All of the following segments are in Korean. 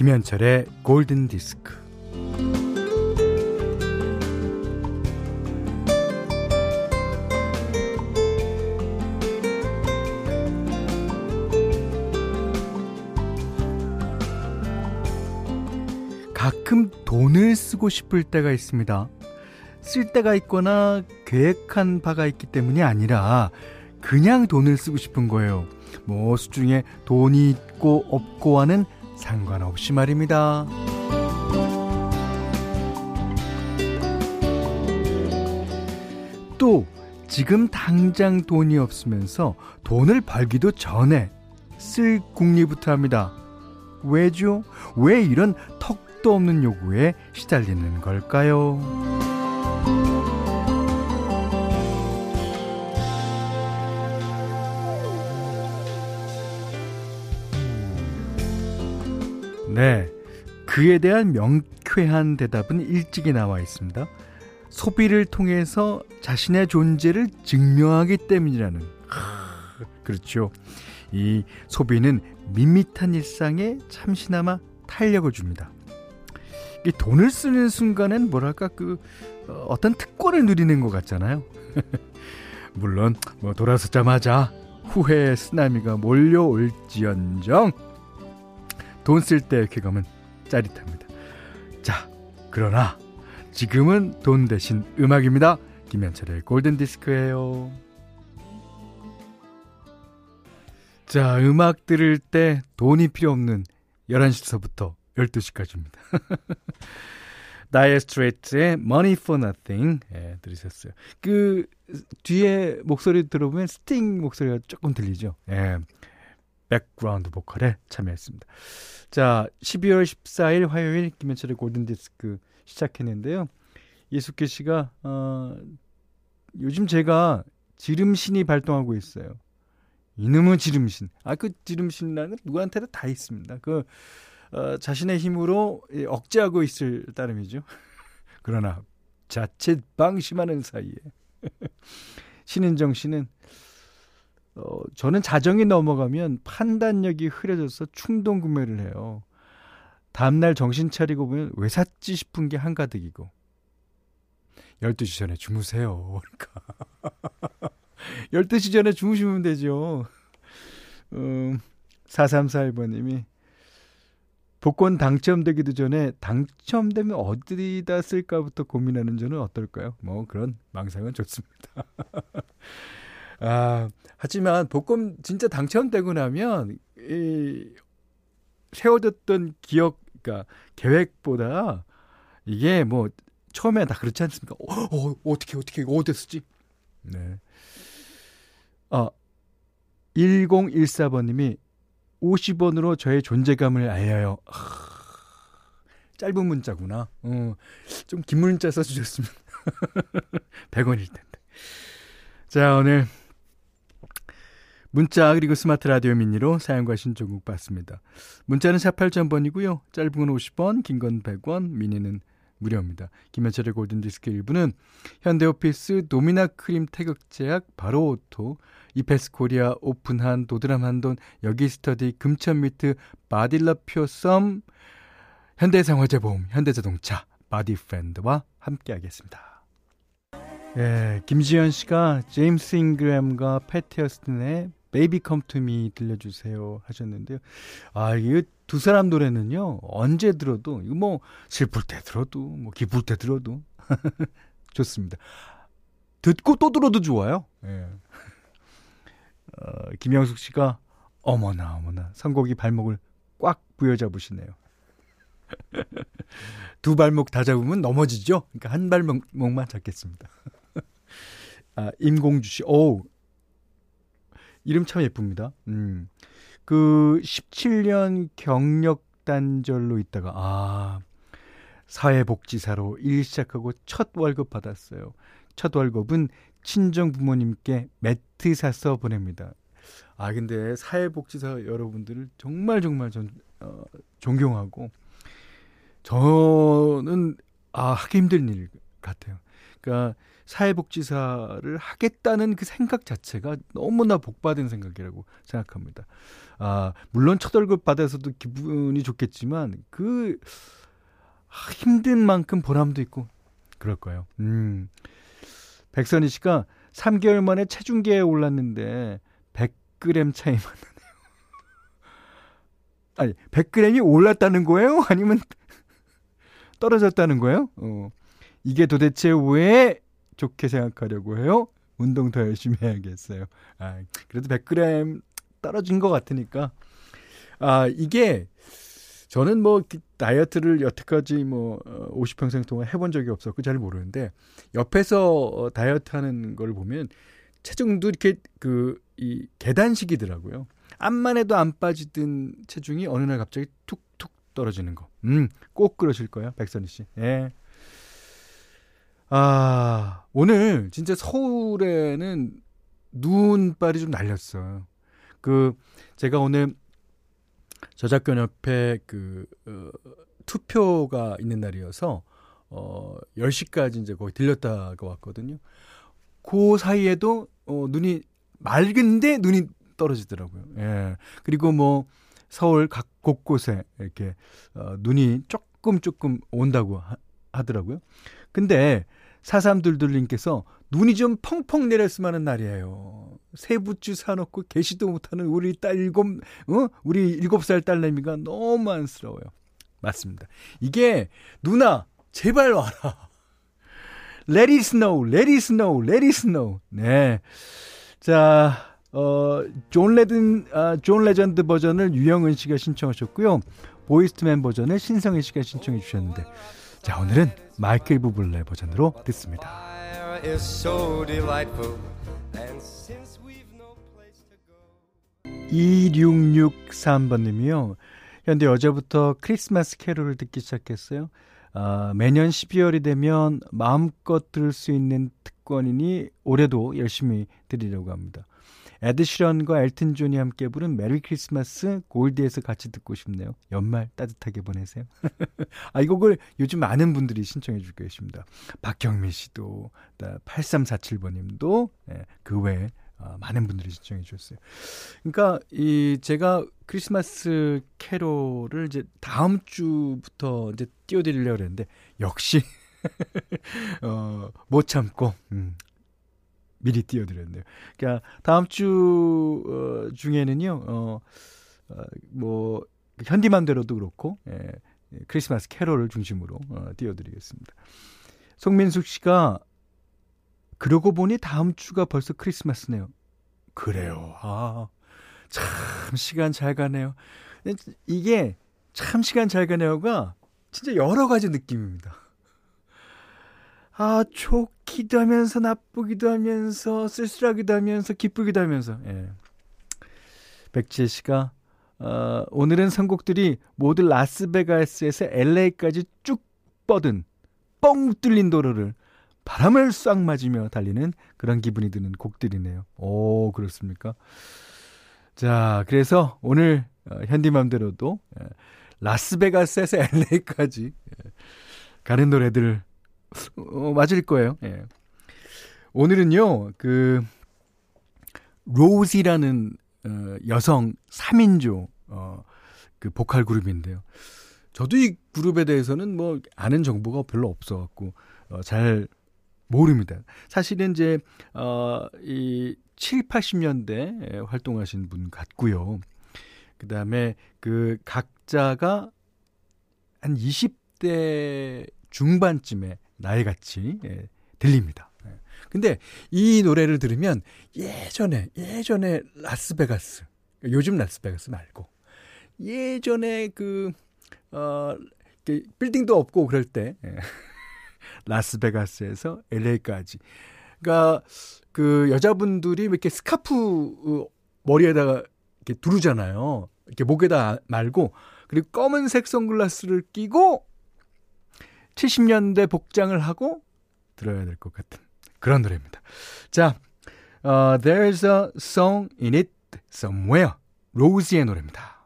김현철의 골든 디스크. 가끔 돈을 쓰고 싶을 때가 있습니다. 쓸 때가 있거나 계획한 바가 있기 때문이 아니라 그냥 돈을 쓰고 싶은 거예요. 뭐 수중에 돈이 있고 없고와는 상관없이 말입니다. 또 지금 당장 돈이 없으면서 돈을 벌기도 전에 쓸 궁리부터 합니다. 왜죠? 왜 이런 턱도 없는 요구에 시달리는 걸까요? 네. 그에 대한 명쾌한 대답은 일찍이 나와 있습니다. 소비를 통해서 자신의 존재를 증명하기 때문이라는. 그렇죠. 이 소비는 밋밋한 일상에 참시나마 탄력을 줍니다. 이 돈을 쓰는 순간엔 뭐랄까 그 어, 어떤 특권을 누리는 것 같잖아요. 물론 뭐 돌아서자마자 후회의 쓰나미가 몰려올지언정 돈 쓸때 쾌감은 짜릿합니다. 자, 그러나 지금은 돈 대신 음악입니다. 김현철의 골든 디스크예요. 자, 음악 들을 때 돈이 필요 없는 11시서부터 12시까지입니다. 다이어 스트레이트의 Money for Nothing 예, 들으셨어요. 그 뒤에 목소리 들어보면 스팅 목소리가 조금 들리죠. 예. 백그라운드 보컬에 참여했습니다. 자, 12월 14일 화요일 김현철의 골든디스크 시작했는데요. 예숙계 씨가 어, 요즘 제가 지름신이 발동하고 있어요. 이놈의 지름신. 아, 그 지름신이라는 누구한테도 다 있습니다. 그 어, 자신의 힘으로 억제하고 있을 따름이죠. 그러나 자칫 방심하는 사이에 신은정 씨는 어, 저는 자정이 넘어가면 판단력이 흐려져서 충동 구매를 해요. 다음날 정신 차리고 보면 왜 샀지 싶은 게 한가득이고 12시 전에 주무세요. 그러니까 12시 전에 주무시면 되죠. 음, 4341번님이 복권 당첨되기도 전에 당첨되면 어디다 쓸까부터 고민하는 저는 어떨까요? 뭐 그런 망상은 좋습니다. 아, 하지만 복권 진짜 당첨되고 나면 이 세워졌던 기억, 그러니까 계획보다 이게 뭐 처음에 다 그렇지 않습니까? 어, 어 어떻게 어떻게 어디 쓰지? 네. 아, 1014번님이 50원으로 저의 존재감을 알려요. 아, 짧은 문자구나. 어, 좀 긴 문자 써주셨으면 100원일 텐데. 자, 오늘 문자 그리고 스마트 라디오 미니로 사용과 신청곡 받습니다. 문자는 48,000번이고요. 짧은 건 50원, 긴 건 100원, 미니는 무료입니다. 김현철의 골든디스크 1부는 현대오피스 도미나 크림 태극제약 바로오토 이페스 코리아 오픈한 도드람 한돈 여기스터디 금천미트 바딜러 퓨어썸 현대생활재보험 현대자동차 바디프렌드와 함께하겠습니다. 예, 김지현 씨가 제임스 잉그램과 패티 어스틴의 Baby Come to Me 들려주세요 하셨는데요. 아, 이거 두 사람 노래는요, 언제 들어도, 이거 뭐, 슬플 때 들어도, 뭐, 기쁠 때 들어도, 좋습니다. 듣고 또 들어도 좋아요. 예. 어, 김영숙 씨가, 어머나, 어머나, 선곡이 발목을 꽉 부여잡으시네요. 두 발목 다 잡으면 넘어지죠? 그러니까 한 발목만 잡겠습니다. 아, 임공주 씨, 오, 이름 참 예쁩니다. 음. 그 17년 경력 단절로 있다가 아 사회복지사로 일 시작하고 첫 월급 받았어요. 첫 월급은 친정 부모님께 매트 사서 보냅니다. 아 근데 사회복지사 여러분들을 정말 정말 전 어, 존경하고 저는 아 하기 힘든 일 같아요. 그러니까 사회복지사를 하겠다는 그 생각 자체가 너무나 복받은 생각이라고 생각합니다. 아, 물론 첫 월급 받아서도 기분이 좋겠지만 그 아, 힘든 만큼 보람도 있고 그럴 거예요. 음. 백선희 씨가 3개월 만에 체중계에 올랐는데 100g 차이 만 나네요. 아니, 100g이 올랐다는 거예요? 아니면 떨어졌다는 거예요? 어. 이게 도대체 왜 좋게 생각하려고 해요? 운동 더 열심히 해야겠어요. 아, 그래도 100g 떨어진 것 같으니까. 아, 이게 저는 뭐 다이어트를 여태까지 뭐 50평생 어, 동안 해본 적이 없었고 잘 모르는데 옆에서 어, 다이어트 하는 걸 보면 체중도 이렇게 그 이 계단식이더라고요. 암만 해도 안 빠지던 체중이 어느 날 갑자기 툭툭 떨어지는 거. 음, 꼭 그러실 거예요, 백선희 씨. 예. 아, 오늘 진짜 서울에는 눈발이 좀 날렸어요. 그, 제가 오늘 저작권 협회 그, 어, 투표가 있는 날이어서, 어, 10시까지 이제 거기 들렸다가 왔거든요. 그 사이에도, 어, 눈이 맑은데 눈이 떨어지더라고요. 예. 그리고 뭐, 서울 각 곳곳에 이렇게, 어, 눈이 조금 조금 온다고 하, 하더라고요. 근데, 4322님께서 눈이 좀 펑펑 내렸으면 하는 날이에요. 세부주 사놓고 계시도 못하는 우리 딸 일곱, 어? 우리 일곱 살 딸내미가 너무 안쓰러워요. 맞습니다. 이게, 누나, 제발 와라. Let it snow, let it snow, let it snow. 네. 자, 어, 존 레든, 아, 존 레전드 버전을 유영은 씨가 신청하셨고요. 보이즈 투 맨 버전을 신성희 씨가 신청해 주셨는데, 자, 오늘은 마이클 부블레 버전으로 듣습니다. 2663번님이요. 현디 어제부터 크리스마스 캐롤을 듣기 시작했어요. 아, 매년 12월이 되면 마음껏 들을 수 있는 특권이니 올해도 열심히 들으려고 합니다. 에드시런과 엘튼 존이 함께 부른 Merry Christmas 골드에서 같이 듣고 싶네요. 연말 따뜻하게 보내세요. 아, 이 곡을 요즘 많은 분들이 신청해 주고 계십니다. 박경민 씨도, 8347번님도, 예, 그 외에 어, 많은 분들이 신청해 주셨어요. 그러니까 이 제가 크리스마스 캐롤을 이제 다음 주부터 이제 띄워드리려고 했는데 역시 어 못 참고 음, 미리 띄워드렸네요. 그러니까 다음 주 어, 중에는요, 어, 어, 뭐 현디맘대로도 그렇고 예, 크리스마스 캐롤을 중심으로 어, 띄워드리겠습니다. 송민숙 씨가 그러고 보니 다음 주가 벌써 크리스마스네요. 그래요. 아, 참 시간 잘 가네요. 이게 참 시간 잘 가네요가 진짜 여러 가지 느낌입니다. 아, 좋기도 하면서 나쁘기도 하면서 쓸쓸하기도 하면서 기쁘기도 하면서. 예. 백지혜 씨가 어, 오늘은 선곡들이 모두 라스베가스에서 LA까지 쭉 뻗은 뻥 뚫린 도로를 바람을 싹 맞으며 달리는 그런 기분이 드는 곡들이네요. 오, 그렇습니까? 자, 그래서 오늘 어, 현디맘대로도 예, 라스베가스에서 LA까지 예, 가는 노래들 어, 맞을 거예요. 예. 오늘은요, 그, 로즈라는 어, 여성 3인조, 어, 그 보컬 그룹인데요. 저도 이 그룹에 대해서는 뭐 아는 정보가 별로 없어갖고, 어, 잘 모릅니다. 사실은 이제, 어, 이 7, 80년대 활동하신 분 같고요. 그 다음에 그 각자가 한 20대 중반쯤에 나이같이 예, 들립니다. 예. 근데 이 노래를 들으면 예전에 예전에 라스베가스 요즘 라스베가스 말고 예전에 그 어 빌딩도 없고 그럴 때 예. 라스베가스에서 LA까지 그러니까 그 여자분들이 이렇게 스카프 머리에다가 이렇게 두르잖아요. 이렇게 목에다 말고 그리고 검은색 선글라스를 끼고 70년대 복장을 하고 들어야 될 것 같은 그런 노래입니다. 자, uh, There's a song in it somewhere. 로즈의 노래입니다.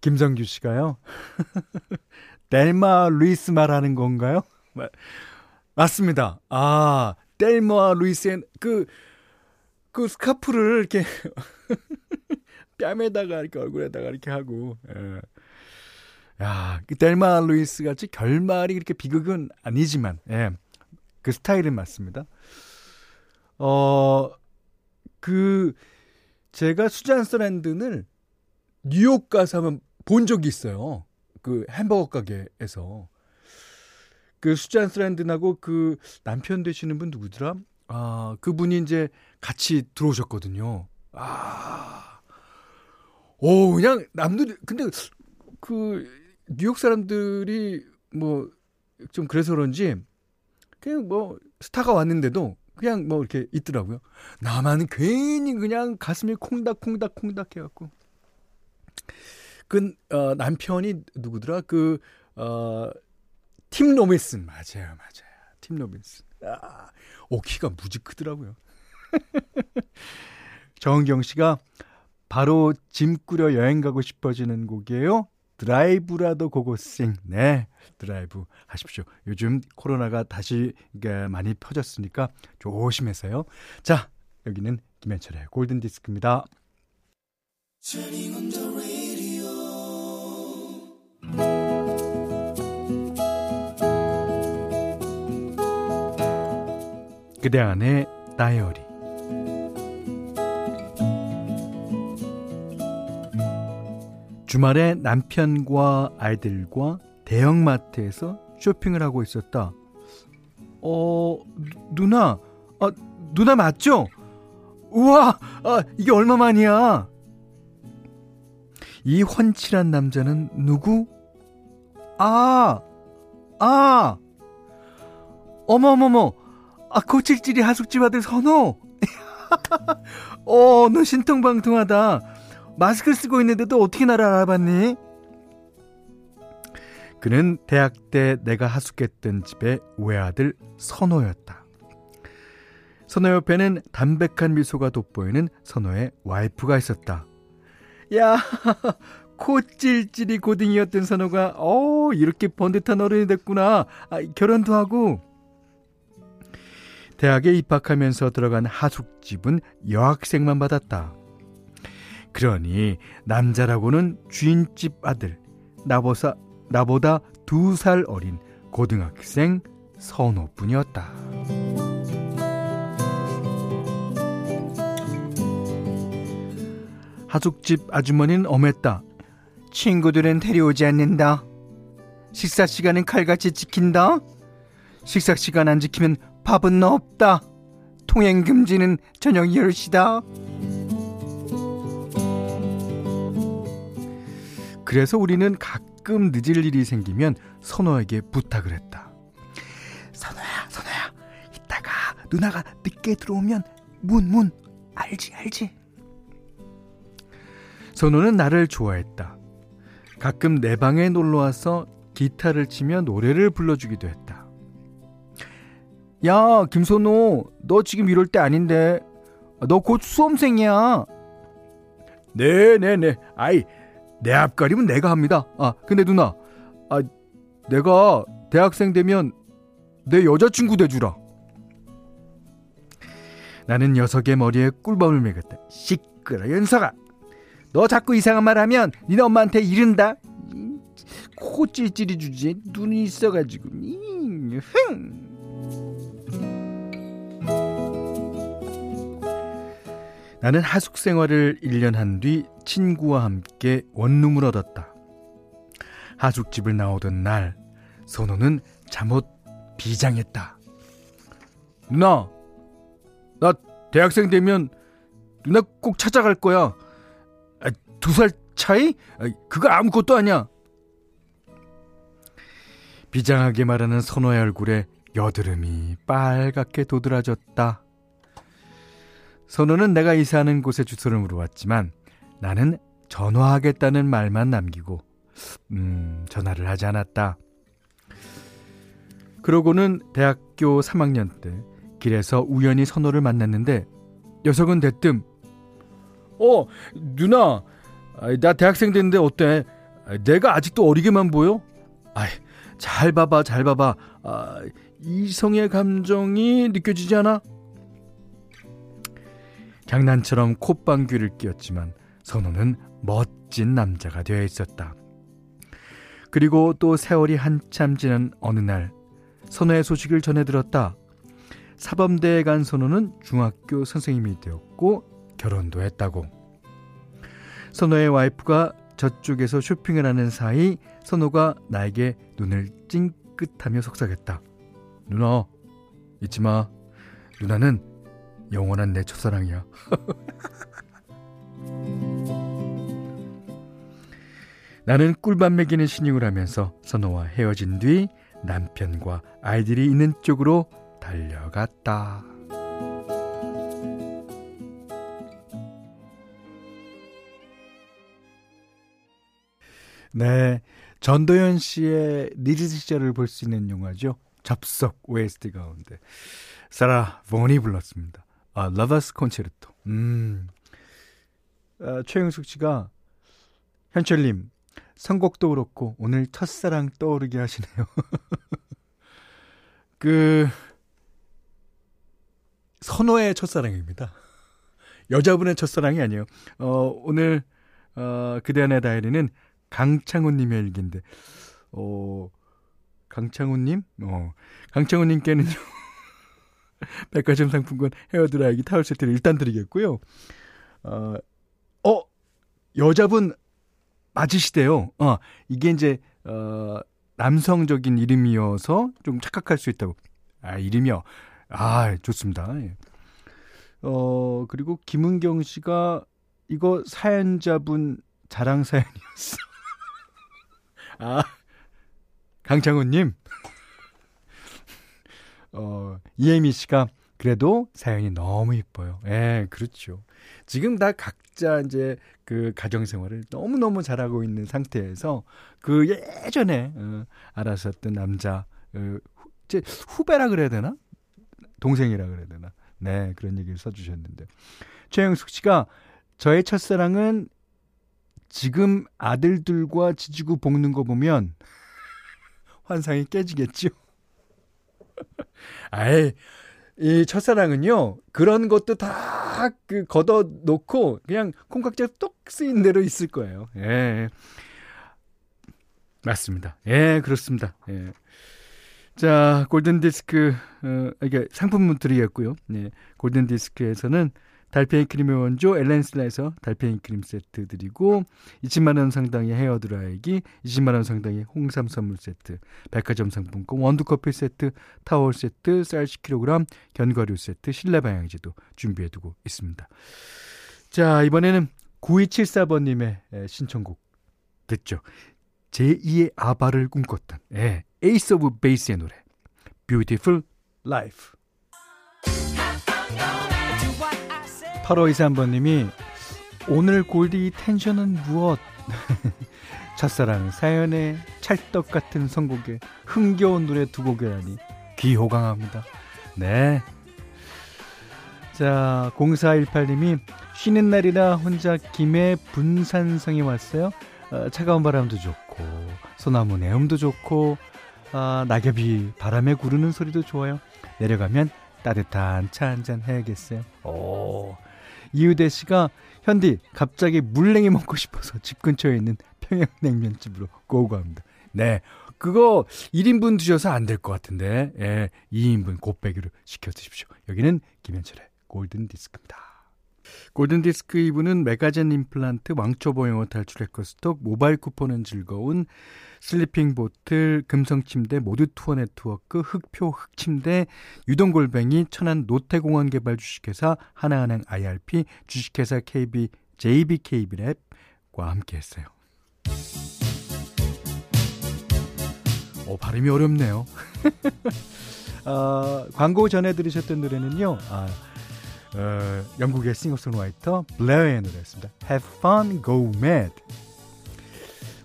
김성규 씨가요. 델마 루이스 말하는 건가요? 맞습니다. 아, 델마 루이스의 그, 그 스카프를 이렇게 뺨에다가 이렇게 얼굴에다가 이렇게 하고, 예. 야, 그 델마 루이스 같이 결말이 그렇게 비극은 아니지만, 예. 그 스타일은 맞습니다. 어, 그, 제가 수잔 스랜드는 뉴욕 가서 한번 본 적이 있어요. 그 햄버거 가게에서. 그 수잔 스랜드하고 그 남편 되시는 분 누구더라? 아, 그분이 이제 같이 들어오셨거든요. 아. 오, 그냥 남들이, 근데 그 뉴욕 사람들이 뭐 좀 그래서 그런지 그냥 뭐 스타가 왔는데도 그냥 뭐 이렇게 있더라고요. 나만 괜히 그냥 가슴이 콩닥콩닥 콩닥 해갖고. 그, 어, 남편이 누구더라? 그, 어, 팀 로빈슨. 맞아요, 맞아요. 팀 로빈슨. 아, 오, 키가 무지 크더라고요. 정은경 씨가 바로 짐 꾸려 여행 가고 싶어지는 곡이에요. 드라이브라도 고고싱. 네. 드라이브 하십시오. 요즘 코로나가 다시 많이 퍼졌으니까 조심해서요. 자, 여기는 김현철의 골든 디스크입니다. 그대 안의 다이어리 주말에 남편과 아이들과 대형마트에서 쇼핑을 하고 있었다. 어, 누나, 아, 누나 맞죠? 우와, 아, 이게 얼마만이야? 이 훤칠한 남자는 누구? 아, 아, 어머머머, 아, 고칠질이 하숙집 아들 선호. 어, 너 신통방통하다. 마스크 쓰고 있는데도 어떻게 나를 알아봤니? 그는 대학 때 내가 하숙했던 집의 외아들 선호였다. 선호 옆에는 담백한 미소가 돋보이는 선호의 와이프가 있었다. 야, 코찔찔이 고딩이었던 선호가, 어, 이렇게 번듯한 어른이 됐구나. 아, 결혼도 하고. 대학에 입학하면서 들어간 하숙집은 여학생만 받았다. 그러니 남자라고는 주인집 아들 나보사, 나보다 두 살 어린 고등학생 선호뿐이었다. 하숙집 아주머니는 엄했다. 친구들은 데려오지 않는다. 식사 시간은 칼같이 지킨다. 식사 시간 안 지키면 밥은 없다. 통행 금지는 저녁 10시다. 그래서 우리는 가끔 늦을 일이 생기면 선호에게 부탁을 했다. 선호야, 선호야, 이따가 누나가 늦게 들어오면 문, 문, 알지, 알지? 선호는 나를 좋아했다. 가끔 내 방에 놀러 와서 기타를 치며 노래를 불러주기도 했다. 야, 김선호, 너 지금 이럴 때 아닌데. 너 곧 수험생이야. 네네네. 네, 네. 아이, 내 앞가림은 내가 합니다. 아, 근데 누나, 아, 내가 대학생 되면 내 여자친구 돼주라. 나는 녀석의 머리에 꿀밤을 매겼다. 시끄러, 연석아. 너 자꾸 이상한 말 하면 니네 엄마한테 이른다. 코 찔찔이 주지. 눈이 있어가지고. 흥. 나는 하숙 생활을 1년 한 뒤 친구와 함께 원룸을 얻었다. 하숙집을 나오던 날, 선호는 잠옷 비장했다. 누나, 나 대학생 되면 누나 꼭 찾아갈 거야. 아, 두살 차이? 아, 그거 아무것도 아니야. 비장하게 말하는 선호의 얼굴에 여드름이 빨갛게 도드라졌다. 선우는 내가 이사하는 곳의 주소를 물어봤지만 나는 전화하겠다는 말만 남기고 음, 전화를 하지 않았다. 그러고는 대학교 3학년 때 길에서 우연히 선호를 만났는데 녀석은 대뜸 어 누나 나 대학생 됐는데 어때 내가 아직도 어리게만 보여? 아이, 잘 봐봐, 잘 봐봐. 아, 이성의 감정이 느껴지지 않아? 장난처럼 콧방귀를 뀌었지만 선호는 멋진 남자가 되어 있었다. 그리고 또 세월이 한참 지난 어느 날 선호의 소식을 전해 들었다. 사범대에 간 선호는 중학교 선생님이 되었고 결혼도 했다고. 선호의 와이프가 저쪽에서 쇼핑을 하는 사이 선호가 나에게 눈을 찡긋하며 속삭였다. 누나, 잊지 마. 누나는 영원한 내 첫사랑이야. 나는 꿀밤 먹이는 신용을 하면서 선호와 헤어진 뒤 남편과 아이들이 있는 쪽으로 달려갔다. 네. 전도연 씨의 리즈 시절을 볼 수 있는 영화죠. 접속 OST 가운데. 사라 본이 불렀습니다. A Lover's Concerto. 음. 아, 최영숙 씨가 현철님 선곡도 그렇고 오늘 첫사랑 떠오르게 하시네요. 그 선호의 첫사랑입니다. 여자분의 첫사랑이 아니에요. 어, 오늘 어, 그대 안의 다이리는 강창훈 님의 일기인데 어, 강창훈 님? 어, 강창훈 님께는요. 백화점 상품권 헤어드라이기 타월 세트를 일단 드리겠고요. 어, 어 여자분 맞으시대요. 어, 이게 이제, 어, 남성적인 이름이어서 좀 착각할 수 있다고. 아, 이름이요? 아, 좋습니다. 예. 어, 그리고 김은경 씨가 이거 사연자분 자랑 사연이었어. 아, 강창훈님. 어, 이혜미 씨가 그래도 사연이 너무 이뻐요. 예, 그렇죠. 지금 다 각자 이제 그 가정 생활을 너무너무 잘하고 있는 상태에서 그 예전에 어, 알았었던 남자 어, 이제 후배라 그래야 되나? 동생이라 그래야 되나? 네, 그런 얘기를 써 주셨는데. 최영숙 씨가 저의 첫사랑은 지금 아들들과 지지고 볶는 거 보면 환상이 깨지겠죠. 아예 이 첫사랑은요 그런 것도 다 그 걷어 놓고 그냥 콩깍지가 똑 쓰인 대로 있을 거예요. 예. 맞습니다. 예, 그렇습니다. 예. 자, 골든 디스크 어 이게 상품문 드리겠고요. 네. 골든 디스크에서는 달팽이 크림의 원조 엘렌슬라에서 달팽이 크림 세트 드리고 20만 원 상당의 헤어 드라이기, 20만 원 상당의 홍삼 선물 세트, 백화점 상품권 원두 커피 세트, 타월 세트, 쌀 10kg, 견과류 세트, 실내 방향제도 준비해 두고 있습니다. 자, 이번에는 9274번 님의 신청곡 듣죠. 제2의 아바를 꿈꿨던 예, 에이스 오브 베이스의 노래 Beautiful Life 8523번님이 오늘 골디 텐션은 무엇? 첫사랑 사연에 찰떡 같은 선곡에 흥겨운 노래 두 곡이라니 귀호강합니다. 네. 자, 0418님이 쉬는 날이라 혼자 김해 분산성에 왔어요. 어, 차가운 바람도 좋고, 소나무 내음도 좋고, 아, 낙엽이 바람에 구르는 소리도 좋아요. 내려가면 따뜻한 차 한잔 해야겠어요. 오, 이유대 씨가 현디 갑자기 물냉이 먹고 싶어서 집 근처에 있는 평양냉면집으로 go go 합니다. 네. 그거 1인분 드셔서 안 될 것 같은데. 예. 2인분 곱빼기로 시켜 드십시오. 여기는 김현철의 골든 디스크입니다. 골든 디스크 2부는 메가젠 임플란트, 왕초보 영어 탈출 에코스톡, 모바일 쿠폰은 즐거운 슬리핑 보틀, 금성 침대, 모두 투어 네트워크, 흑표 흑침대, 유동골뱅이, 천안 노태공원 개발 주식회사, 하나은행 IRP, 주식회사 KB, JBKB랩과 함께 했어요. 어, 발음이 어렵네요. 어, 광고 전에 들으셨던 노래는요, 아, 어, 영국의 싱어송라이터 블레어의 노래였습니다. Have fun, go mad.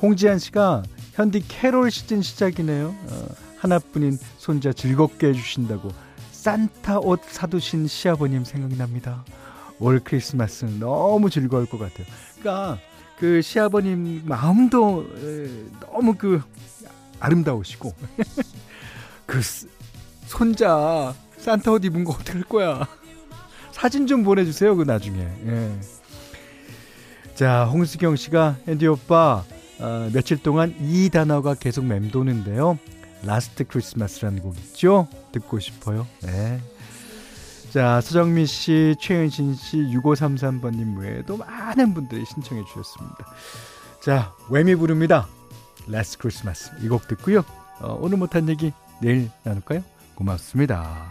홍지한 씨가 현디 캐롤 시즌 시작이네요. 어, 하나뿐인 손자 즐겁게 해주신다고 산타 옷 사두신 시아버님 생각이 납니다. 올 크리스마스 너무 즐거울 것 같아요. 그러니까 그 시아버님 마음도 너무 그 아름다우시고 그 손자 산타 옷 입은 거 어떡할 거야. 사진 좀 보내주세요. 그 나중에. 예. 자, 홍수경 씨가 앤디 오빠 어, 며칠 동안 이 단어가 계속 맴도는데요. Last Christmas라는 곡 있죠? 듣고 싶어요. 네. 자, 서정민 씨, 최은신 씨, 6533번님 외에도 많은 분들이 신청해 주셨습니다. 자, 웸이 부릅니다. Last Christmas. 이 곡 듣고요. 어, 오늘 못한 얘기 내일 나눌까요? 고맙습니다.